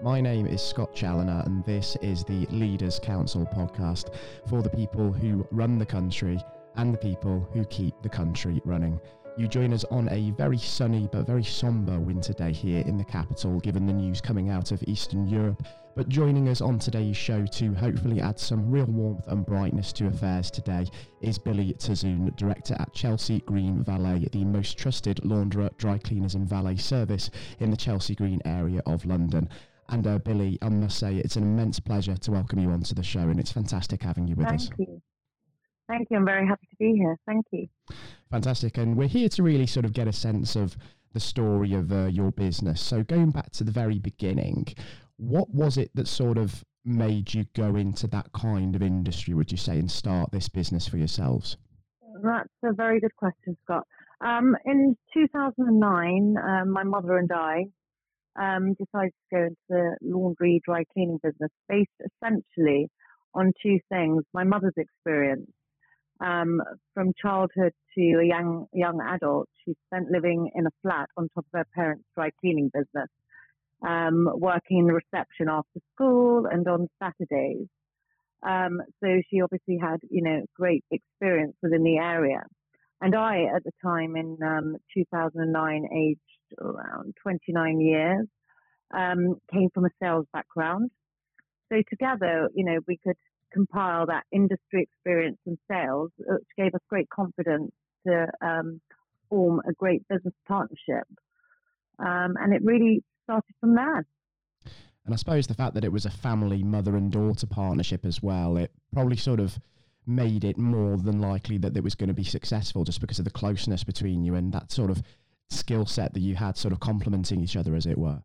My name is Scott Challoner, and this is the Leaders Council podcast for the people who run the country and the people who keep the country running. You join us on a very sunny but very sombre winter day here in the capital, given the news coming out of Eastern Europe. But joining us on today's show to hopefully add some real warmth and brightness to affairs today is Billie Tossoun, director at Chelsea Green Valet, the most trusted launderer, dry cleaners, and valet service in the Chelsea Green area of London. And uh, Billie, I must say, it's an immense pleasure to welcome you onto the show, and it's fantastic having you with Thank us. Thank you. Thank you. I'm very happy to be here. Thank you. Fantastic. And we're here to really sort of get a sense of the story of uh, your business. So, going back to the very beginning, what was it that sort of made you go into that kind of industry, would you say, and start this business for yourselves? That's a very good question, Scott. Um, in 2009, um, my mother and I um, decided to go into the laundry dry cleaning business based essentially on two things my mother's experience um, from childhood to a young young adult, she spent living in a flat on top of her parents' dry cleaning business, um, working in the reception after school and on Saturdays. Um, so she obviously had, you know, great experience within the area. And I, at the time in um, 2009, aged around 29 years, um, came from a sales background. So together, you know, we could compile that industry experience and sales, which gave us great confidence to um, form a great business partnership. Um, and it really started from there. And I suppose the fact that it was a family mother and daughter partnership as well, it probably sort of made it more than likely that it was going to be successful just because of the closeness between you and that sort of skill set that you had sort of complementing each other as it were.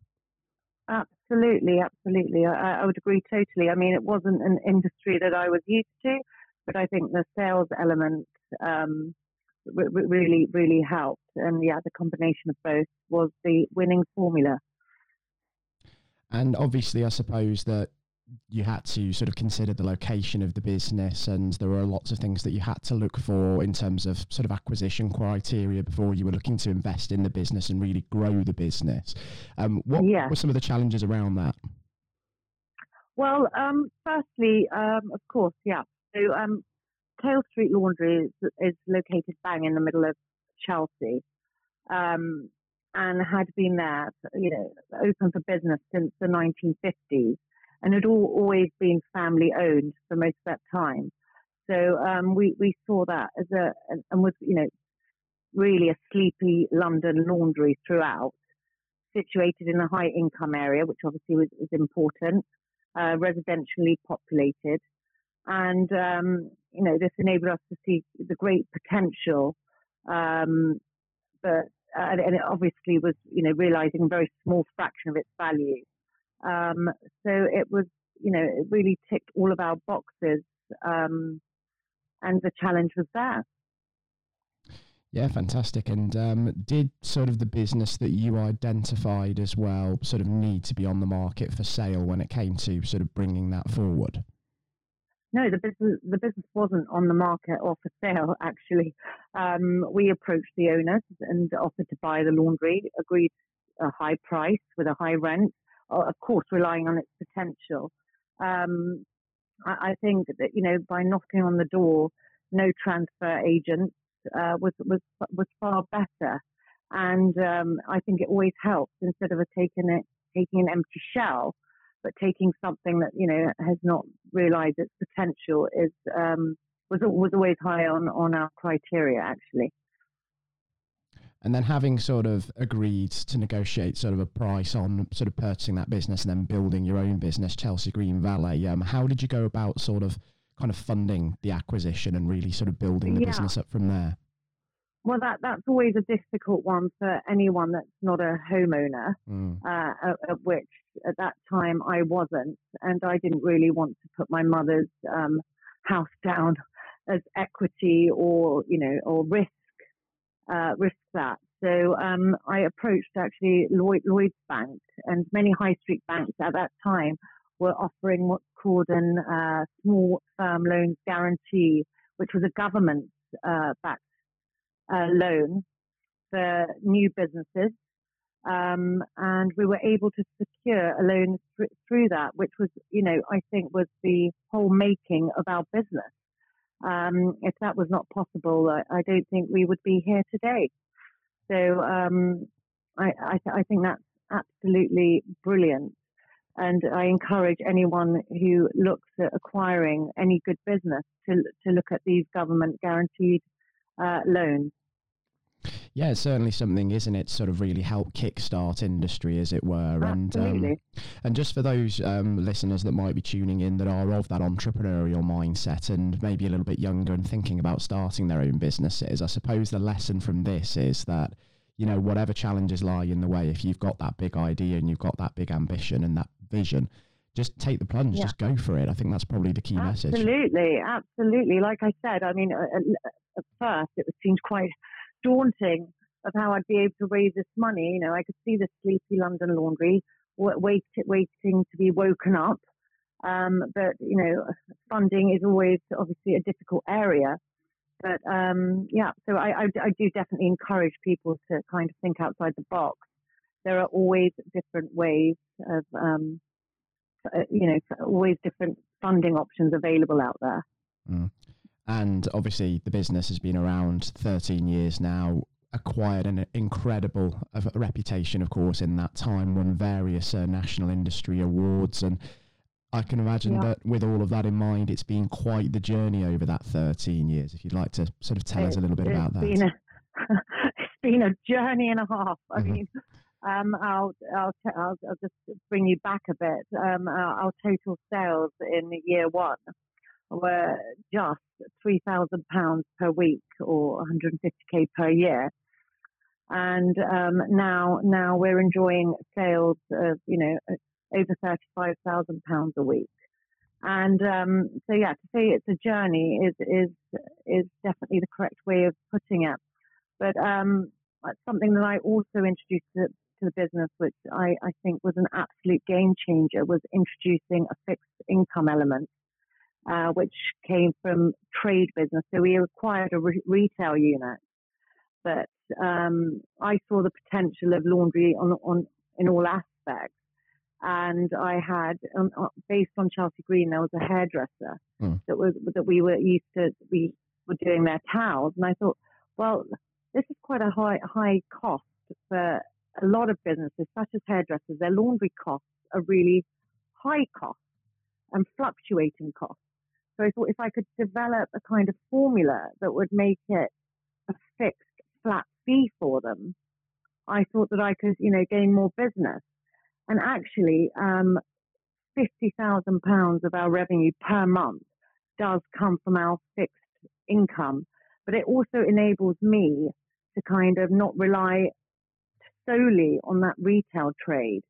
Absolutely, absolutely. I, I, would agree totally. I mean, it wasn't an industry that I was used to, but I think the sales element um, r- really, really helped. And yeah, the combination of both was the winning formula. And obviously, I suppose that you had to sort of consider the location of the business and there were lots of things that you had to look for in terms of sort of acquisition criteria before you were looking to invest in the business and really grow the business. Um, what yeah. were some of the challenges around that? Well, um, firstly, um, of course, yeah. So um, Cale Street Laundry is, is, located bang in the middle of Chelsea. Um, and had been there, you know, open for business since the 1950s and had all, always been family owned for most of that time. So um, we we saw that as a and was you know really a sleepy London laundry throughout, situated in a high income area, which obviously was, was important, uh, residentially populated, and um, you know this enabled us to see the great potential, um, but uh, and it obviously was you know realizing a very small fraction of its value. Um, so it was, you know, it really ticked all of our boxes. Um, and the challenge was there. Yeah, fantastic. And um, did sort of the business that you identified as well sort of need to be on the market for sale when it came to sort of bringing that forward? No, the business the business wasn't on the market or for sale. Actually, um, we approached the owners and offered to buy the laundry, agreed a high price with a high rent, of course, relying on its potential. Um, I, I, think that you know by knocking on the door, no transfer agent uh, was was was far better, and um, I think it always helps instead of a taking it taking an empty shell, but taking something that you know has not realised its potential is um, was was always high on on our criteria actually. And then having sort of agreed to negotiate sort of a price on sort of purchasing that business and then building your own business, Chelsea Green Valet, um, how did you go about sort of kind of funding the acquisition and really sort of building the yeah. business up from there? Well, that that's always a difficult one for anyone that's not a homeowner, mm. uh, at, at, which at that time I wasn't, and I didn't really want to put my mother's um, house down as equity or you know or risk uh, risk that. So um, I approached actually Lloyd, Lloyd's Bank, and many high street banks at that time were offering what's called an uh, small firm loans guarantee, which was a government uh, backed uh, loan for new businesses. Um, and we were able to secure a loan th- through that, which was, you know, I think was the whole making of our business. Um, if that was not possible, I, I, don't think we would be here today. So um, I, I, I, think that's absolutely brilliant. And I encourage anyone who looks at acquiring any good business to, to look at these government guaranteed uh, loans. Yeah, it's certainly something, isn't it? Sort of really help kickstart industry, as it were. Absolutely. And um, and just for those um, listeners that might be tuning in that are of that entrepreneurial mindset and maybe a little bit younger and thinking about starting their own businesses, I suppose the lesson from this is that you know whatever challenges lie in the way, if you've got that big idea and you've got that big ambition and that vision, just take the plunge, yeah. just go for it. I think that's probably the key absolutely, message. Absolutely, absolutely. Like I said, I mean, at first it seemed quite daunting of how I'd be able to raise this money. You know, I could see the sleepy London laundry wait, waiting to be woken up. Um, but, you know, funding is always obviously a difficult area. But um, yeah, so I, I, I, do definitely encourage people to kind of think outside the box. There are always different ways of, um, uh, you know, always different funding options available out there. Mm. And obviously, the business has been around 13 years now, acquired an incredible reputation, of course, in that time, won various uh, national industry awards. And I can imagine yeah. that with all of that in mind, it's been quite the journey over that 13 years. If you'd like to sort of tell it, us a little bit about that. A, it's been a journey and a half. I mm-hmm. mean, um, I'll, I'll, t- I'll, I'll, just bring you back a bit. Um, our, our total sales in year one were just £3,000 per week or 150k per year. And um, now, now we're enjoying sales of, you know, over £35,000 a week. And um, so, yeah, to say it's a journey is, is, is definitely the correct way of putting it. But um, something that I also introduced to, to the business, which I, I think was an absolute game changer, was introducing a fixed income element uh, which came from trade business. So we acquired a re- retail unit, but um, I saw the potential of laundry on, on in all aspects. And I had, um, uh, based on Chelsea Green, there was a hairdresser mm. that was that we were used to. We were doing their towels, and I thought, well, this is quite a high high cost for a lot of businesses, such as hairdressers. Their laundry costs are really high costs and fluctuating costs. So I thought if I could develop a kind of formula that would make it a fixed flat fee for them, I thought that I could, you know, gain more business. And actually, um, £50,000 of our revenue per month does come from our fixed income. But it also enables me to kind of not rely solely on that retail trade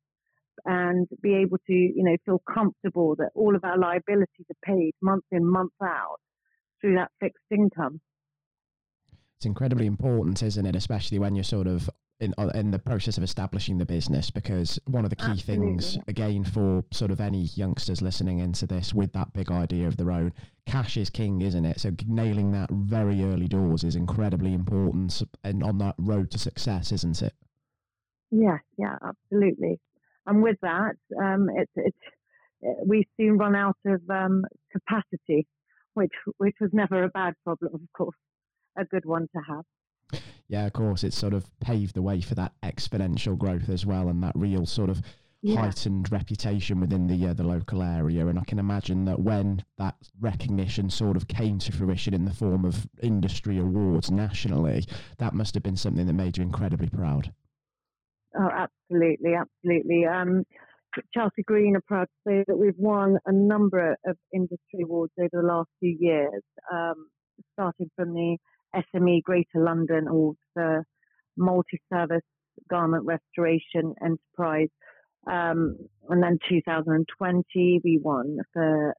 and be able to, you know, feel comfortable that all of our liabilities are paid month in, month out through that fixed income. It's incredibly important, isn't it? Especially when you're sort of in uh, in the process of establishing the business, because one of the key Absolutely. things, again, for sort of any youngsters listening into this with that big idea of their own, cash is king, isn't it? So nailing that very early doors is incredibly important, and on that road to success, isn't it? Yeah, yeah, absolutely and with that, um, it, it, we soon run out of um, capacity, which which was never a bad problem, of course, a good one to have. Yeah, of course, it's sort of paved the way for that exponential growth as well, and that real sort of yeah. heightened reputation within the uh, the local area. And I can imagine that when that recognition sort of came to fruition in the form of industry awards nationally, that must have been something that made you incredibly proud. Oh, absolutely, absolutely. Um, Chelsea Green are proud to say that we've won a number of industry awards over the last few years, um, starting from the SME Greater London Awards for multi-service garment restoration enterprise. Um, and then 2020, we won for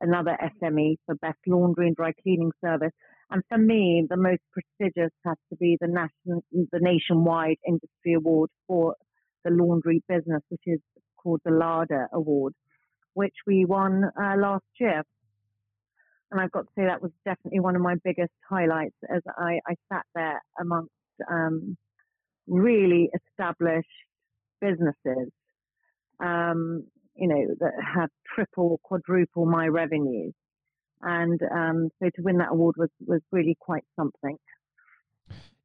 another SME for best laundry and dry cleaning service. And for me, the most prestigious has to be the national, the nationwide industry award for the laundry business, which is called the LADA Award, which we won uh, last year. And I've got to say that was definitely one of my biggest highlights as I, I sat there amongst um, really established businesses, um, you know, that have triple, quadruple my revenues. And um, so to win that award was, was really quite something.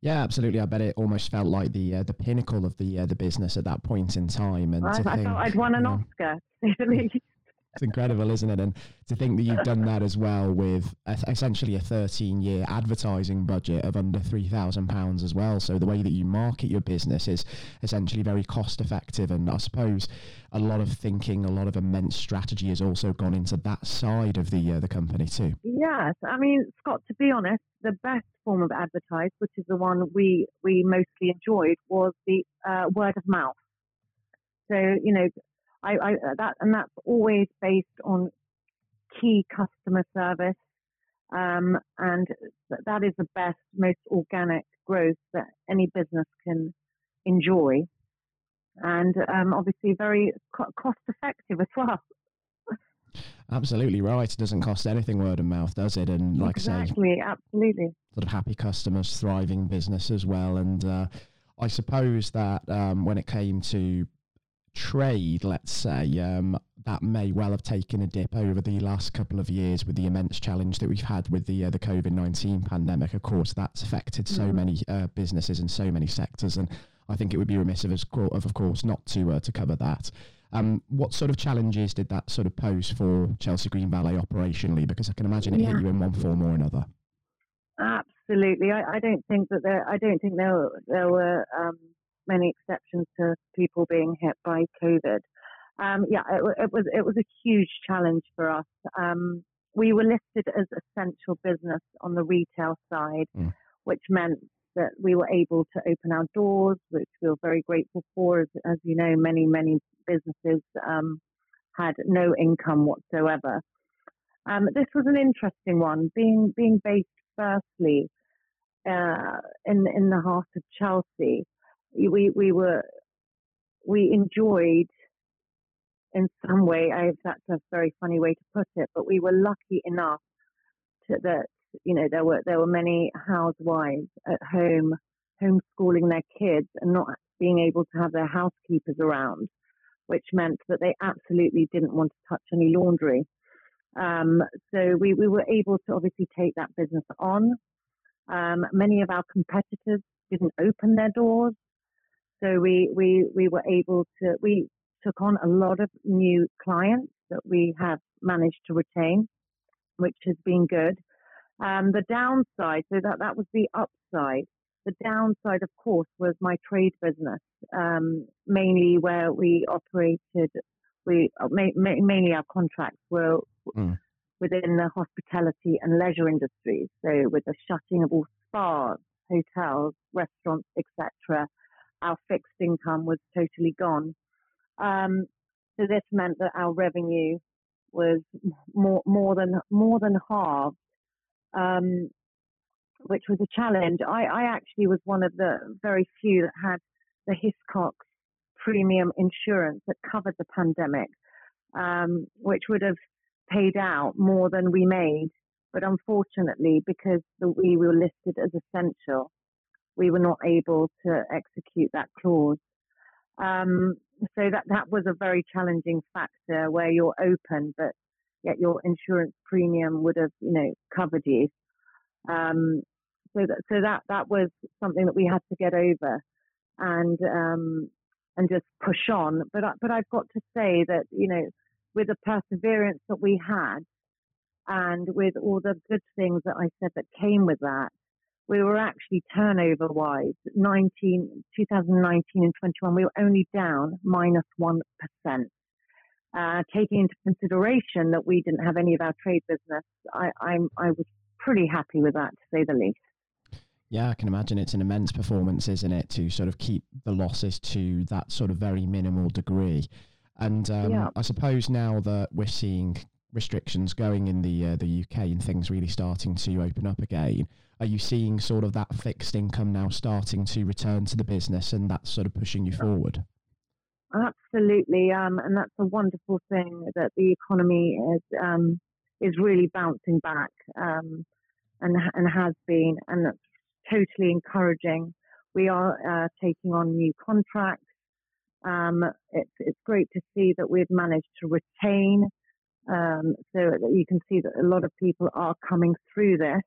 Yeah, absolutely. I bet it almost felt like the uh, the pinnacle of the uh, the business at that point in time. And I, I think, thought I'd won an you know, Oscar, It's incredible, isn't it? And to think that you've done that as well with essentially a 13 year advertising budget of under £3,000 as well. So the way that you market your business is essentially very cost effective. And I suppose a lot of thinking, a lot of immense strategy has also gone into that side of the, uh, the company too. Yes, I mean, Scott, to be honest, the best form of advertise, which is the one we, we mostly enjoyed, was the uh, word of mouth. So, you know, I, I that and that's always based on key customer service, um, and that is the best, most organic growth that any business can enjoy, and um, obviously very co- cost effective as well. Absolutely right. It doesn't cost anything word of mouth, does it? And like exactly, I say, absolutely. Sort of happy customers, thriving business as well. And uh, I suppose that um, when it came to trade, let's say, um, that may well have taken a dip over the last couple of years with the immense challenge that we've had with the uh, the COVID nineteen pandemic. Of course, that's affected so mm. many uh, businesses and so many sectors, and I think it would be remiss of us, of, of course, not to uh, to cover that. Um, what sort of challenges did that sort of pose for Chelsea Green Valet operationally? Because I can imagine it yeah. hit you in one form or another. Absolutely, I, I don't think that there. I don't think there there were um, many exceptions to people being hit by COVID. Um, yeah, it, it, was it was a huge challenge for us. Um, we were listed as essential business on the retail side, mm. which meant that we were able to open our doors, which we were very grateful for. As, as you know, many many businesses um, had no income whatsoever. Um, this was an interesting one, being being based firstly uh, in in the heart of Chelsea we we were we enjoyed in some way. I that's a very funny way to put it, but we were lucky enough to, that you know there were there were many housewives at home homeschooling their kids and not being able to have their housekeepers around, which meant that they absolutely didn't want to touch any laundry. Um, so we, we were able to obviously take that business on. Um, many of our competitors didn't open their doors. So we, we, we were able to, we took on a lot of new clients that we have managed to retain, which has been good. Um, the downside, so that, that was the upside. The downside, of course, was my trade business, um, mainly where we operated, we uh, ma- ma- mainly our contracts were mm. within the hospitality and leisure industries. So with the shutting of all spas, hotels, restaurants, etc our fixed income was totally gone. Um, so this meant that our revenue was more more than more than halved, um, which was a challenge. I, I, actually was one of the very few that had the Hiscox premium insurance that covered the pandemic, um, which would have paid out more than we made. But unfortunately, because the, we were listed as essential, we were not able to execute that clause. Um, so that that was a very challenging factor where you're open, but yet your insurance premium would have you know covered you. Um, so that so that that was something that we had to get over, and um, and just push on. But I, but I've got to say that you know with the perseverance that we had, and with all the good things that I said that came with that, we were actually turnover wise 19, 2019 and 21 we were only down minus 1 uh, taking into consideration that we didn't have any of our trade business I, I'm, I was pretty happy with that to say the least yeah, I can imagine it's an immense performance, isn't it, to sort of keep the losses to that sort of very minimal degree. And um, yeah. I suppose now that we're seeing restrictions going in the uh, the UK and things really starting to open up again, are you seeing sort of that fixed income now starting to return to the business and that's sort of pushing you forward? Absolutely, um, and that's a wonderful thing that the economy is um, is really bouncing back um, and and has been, and that's totally encouraging. We are uh, taking on new contracts. Um, it's, it's great to see that we've managed to retain, um, so that you can see that a lot of people are coming through this.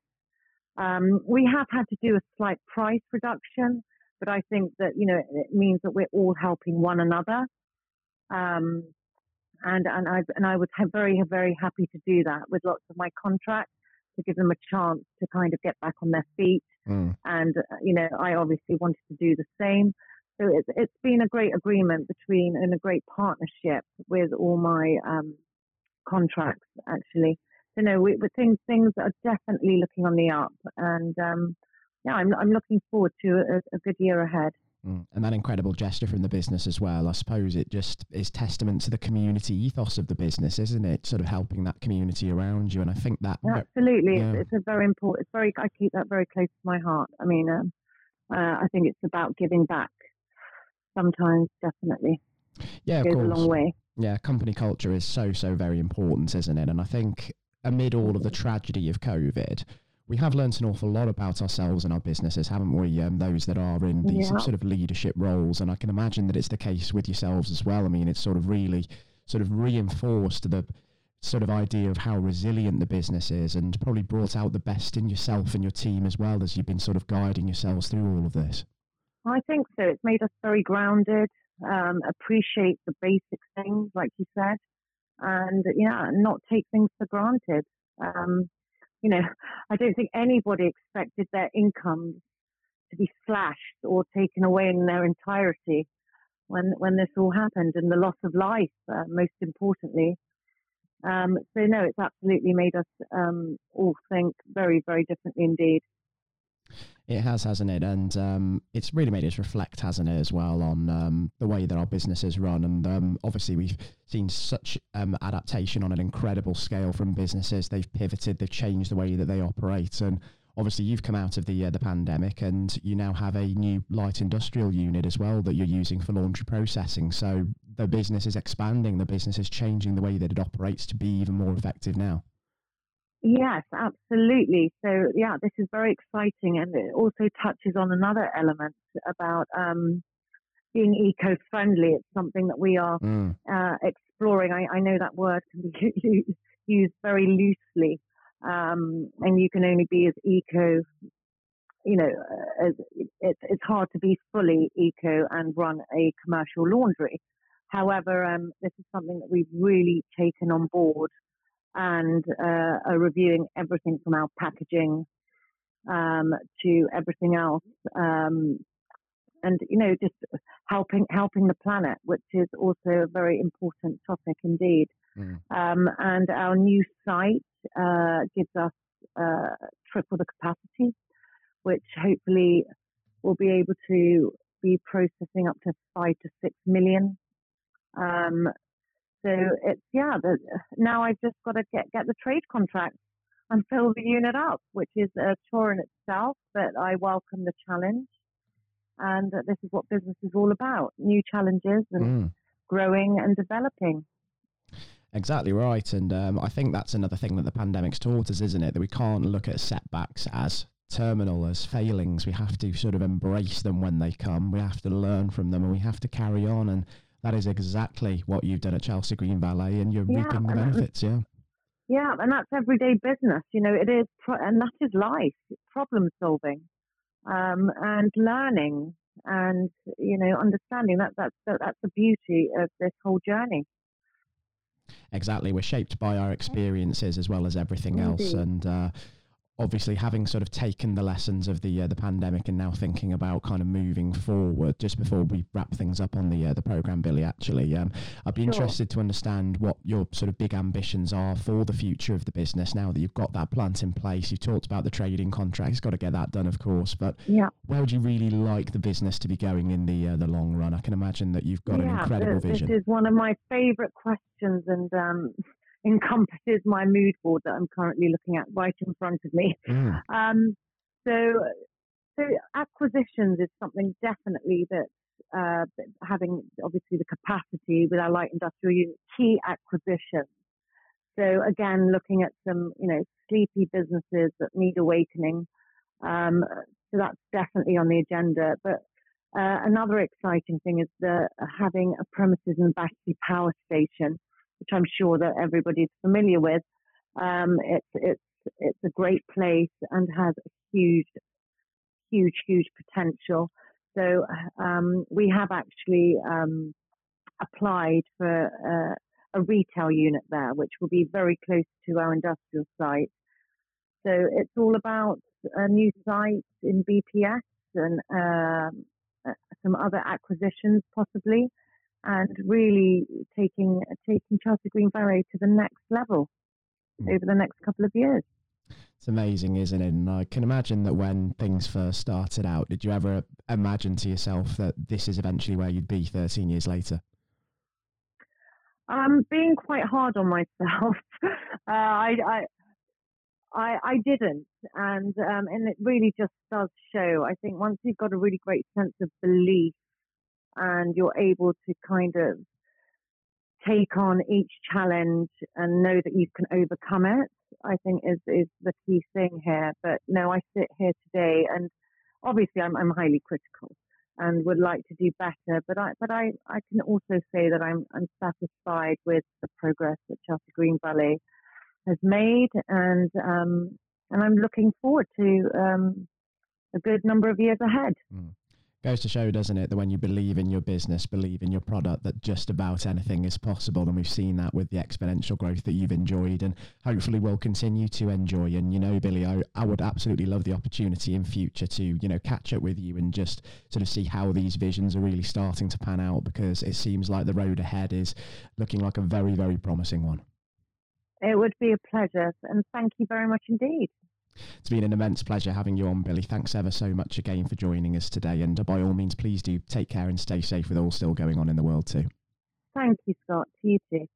Um, we have had to do a slight price reduction, but I think that you know it means that we're all helping one another. Um, and and I and I was very very happy to do that with lots of my contracts to give them a chance to kind of get back on their feet. Mm. And uh, you know, I obviously wanted to do the same. So it's it's been a great agreement between and a great partnership with all my um, contracts actually. So no, we, things things are definitely looking on the up, and um, yeah, I'm I'm looking forward to a, a good year ahead. Mm. And that incredible gesture from the business as well. I suppose it just is testament to the community ethos of the business, isn't it? Sort of helping that community around you. And I think that absolutely, yeah. it's, it's, a very important. It's very. I keep that very close to my heart. I mean, um, uh, I think it's about giving back. Sometimes, definitely. Yeah, it goes course. a long way. Yeah, company culture is so so very important, isn't it? And I think amid all of the tragedy of COVID, we have learnt an awful lot about ourselves and our businesses, haven't we? Um, those that are in these yeah. sort of leadership roles, and I can imagine that it's the case with yourselves as well. I mean, it's sort of really sort of reinforced the sort of idea of how resilient the business is, and probably brought out the best in yourself and your team as well as you've been sort of guiding yourselves through all of this. I think so. It's made us very grounded, um, appreciate the basic things, like you said, and yeah, not take things for granted. Um, you know, I don't think anybody expected their incomes to be slashed or taken away in their entirety when when this all happened, and the loss of life, uh, most importantly. Um, so no, it's absolutely made us um, all think very, very differently indeed. It has, hasn't it? And um, it's really made us reflect, hasn't it, as well, on um, the way that our businesses run. And um, obviously, we've seen such um, adaptation on an incredible scale from businesses. They've pivoted, they've changed the way that they operate. And obviously, you've come out of the uh, the pandemic, and you now have a new light industrial unit as well that you're using for laundry processing. So the business is expanding, the business is changing the way that it operates to be even more effective now. Yes, absolutely. So, yeah, this is very exciting, and it also touches on another element about um, being eco-friendly. It's something that we are mm. uh, exploring. I, I, know that word can be used very loosely, um, and you can only be as eco. You know, uh, as, it's it's hard to be fully eco and run a commercial laundry. However, um, this is something that we've really taken on board and uh, are reviewing everything from our packaging um, to everything else. Um, and you know, just helping helping the planet, which is also a very important topic indeed. Mm. Um, and our new site uh, gives us uh, triple the capacity, which hopefully will be able to be processing up to five to six million um, so it's yeah. The, now I've just got to get get the trade contract and fill the unit up, which is a chore in itself. But I welcome the challenge, and this is what business is all about: new challenges and mm. growing and developing. Exactly right, and um, I think that's another thing that the pandemic's taught us, isn't it? That we can't look at setbacks as terminal as failings. We have to sort of embrace them when they come. We have to learn from them, and we have to carry on and that is exactly what you've done at Chelsea Green Valet, and you're yeah, reaping the benefits. Yeah. Yeah, and that's everyday business. You know, it is, and that is life, problem solving, um, and learning, and you know, understanding. That that's that's the beauty of this whole journey. Exactly, we're shaped by our experiences as well as everything Indeed. else, and. Uh, obviously having sort of taken the lessons of the uh, the pandemic and now thinking about kind of moving forward just before we wrap things up on the uh, the program Billie actually um, i'd be sure. interested to understand what your sort of big ambitions are for the future of the business now that you've got that plant in place. You talked about the trading contracts got to get that done of course but yeah. where would you really like the business to be going in the uh, the long run? I can imagine that you've got yeah, an incredible this, vision. this is one of my favorite questions and um, encompasses my mood board that I'm currently looking at right in front of me. Mm. Um, so, so acquisitions is something definitely that uh, having obviously the capacity with our light industrial unit, key acquisitions. So again, looking at some you know sleepy businesses that need awakening. Um, so that's definitely on the agenda. But Uh, another exciting thing is the, having a premises and Battersea Power Station, which I'm sure that everybody's familiar with. Um, it's it's it's a great place and has a huge, huge, huge potential. So um, we have actually um, applied for uh, a retail unit there, which will be very close to our industrial site. So it's all about a new site in BPS and um, uh, some other acquisitions possibly, and really taking taking Chelsea Green Valet to the next level mm. over the next couple of years. It's amazing, isn't it? And I can imagine that when things first started out, did you ever imagine to yourself that this is eventually where you'd be 13 years later? I'm being quite hard on myself. uh, I, I, I, I, didn't, and um, and it really just does show. I think once you've got a really great sense of belief, and you're able to kind of take on each challenge and know that you can overcome it, I think is is the key thing here. But no, I sit here today, and obviously I'm I'm highly critical and would like to do better. But I but I, I can also say that I'm I'm satisfied with the progress that Chelsea Green Valet has made, and um, and I'm looking forward to um, a good number of years ahead. Mm goes to show, doesn't it, that when you believe in your business, believe in your product, that just about anything is possible. And we've seen that with the exponential growth that you've enjoyed and hopefully will continue to enjoy. And, you know, Billie, I, I would absolutely love the opportunity in future to, you know, catch up with you and just sort of see how these visions are really starting to pan out because it seems like the road ahead is looking like a very, very promising one. It would be a pleasure. And thank you very much indeed. It's been an immense pleasure having you on, Billie. Thanks ever so much again for joining us today. And uh, by all means, please do take care and stay safe with all still going on in the world, too. Thank you, Scott. You too.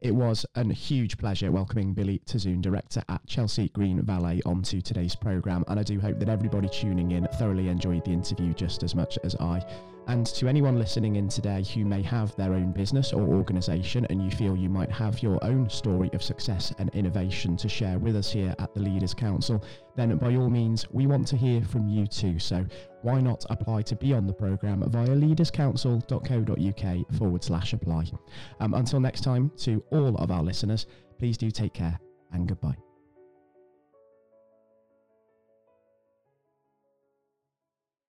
It was a huge pleasure welcoming Billie Tossoun, director at Chelsea Green Valet, onto today's programme. And I do hope that everybody tuning in thoroughly enjoyed the interview just as much as I. And to anyone listening in today who may have their own business or organisation and you feel you might have your own story of success and innovation to share with us here at the Leaders Council, then by all means, we want to hear from you too. So why not apply to be on the programme via leaderscouncil.co.uk forward slash apply. Um, until next time, to all of our listeners, please do take care and goodbye.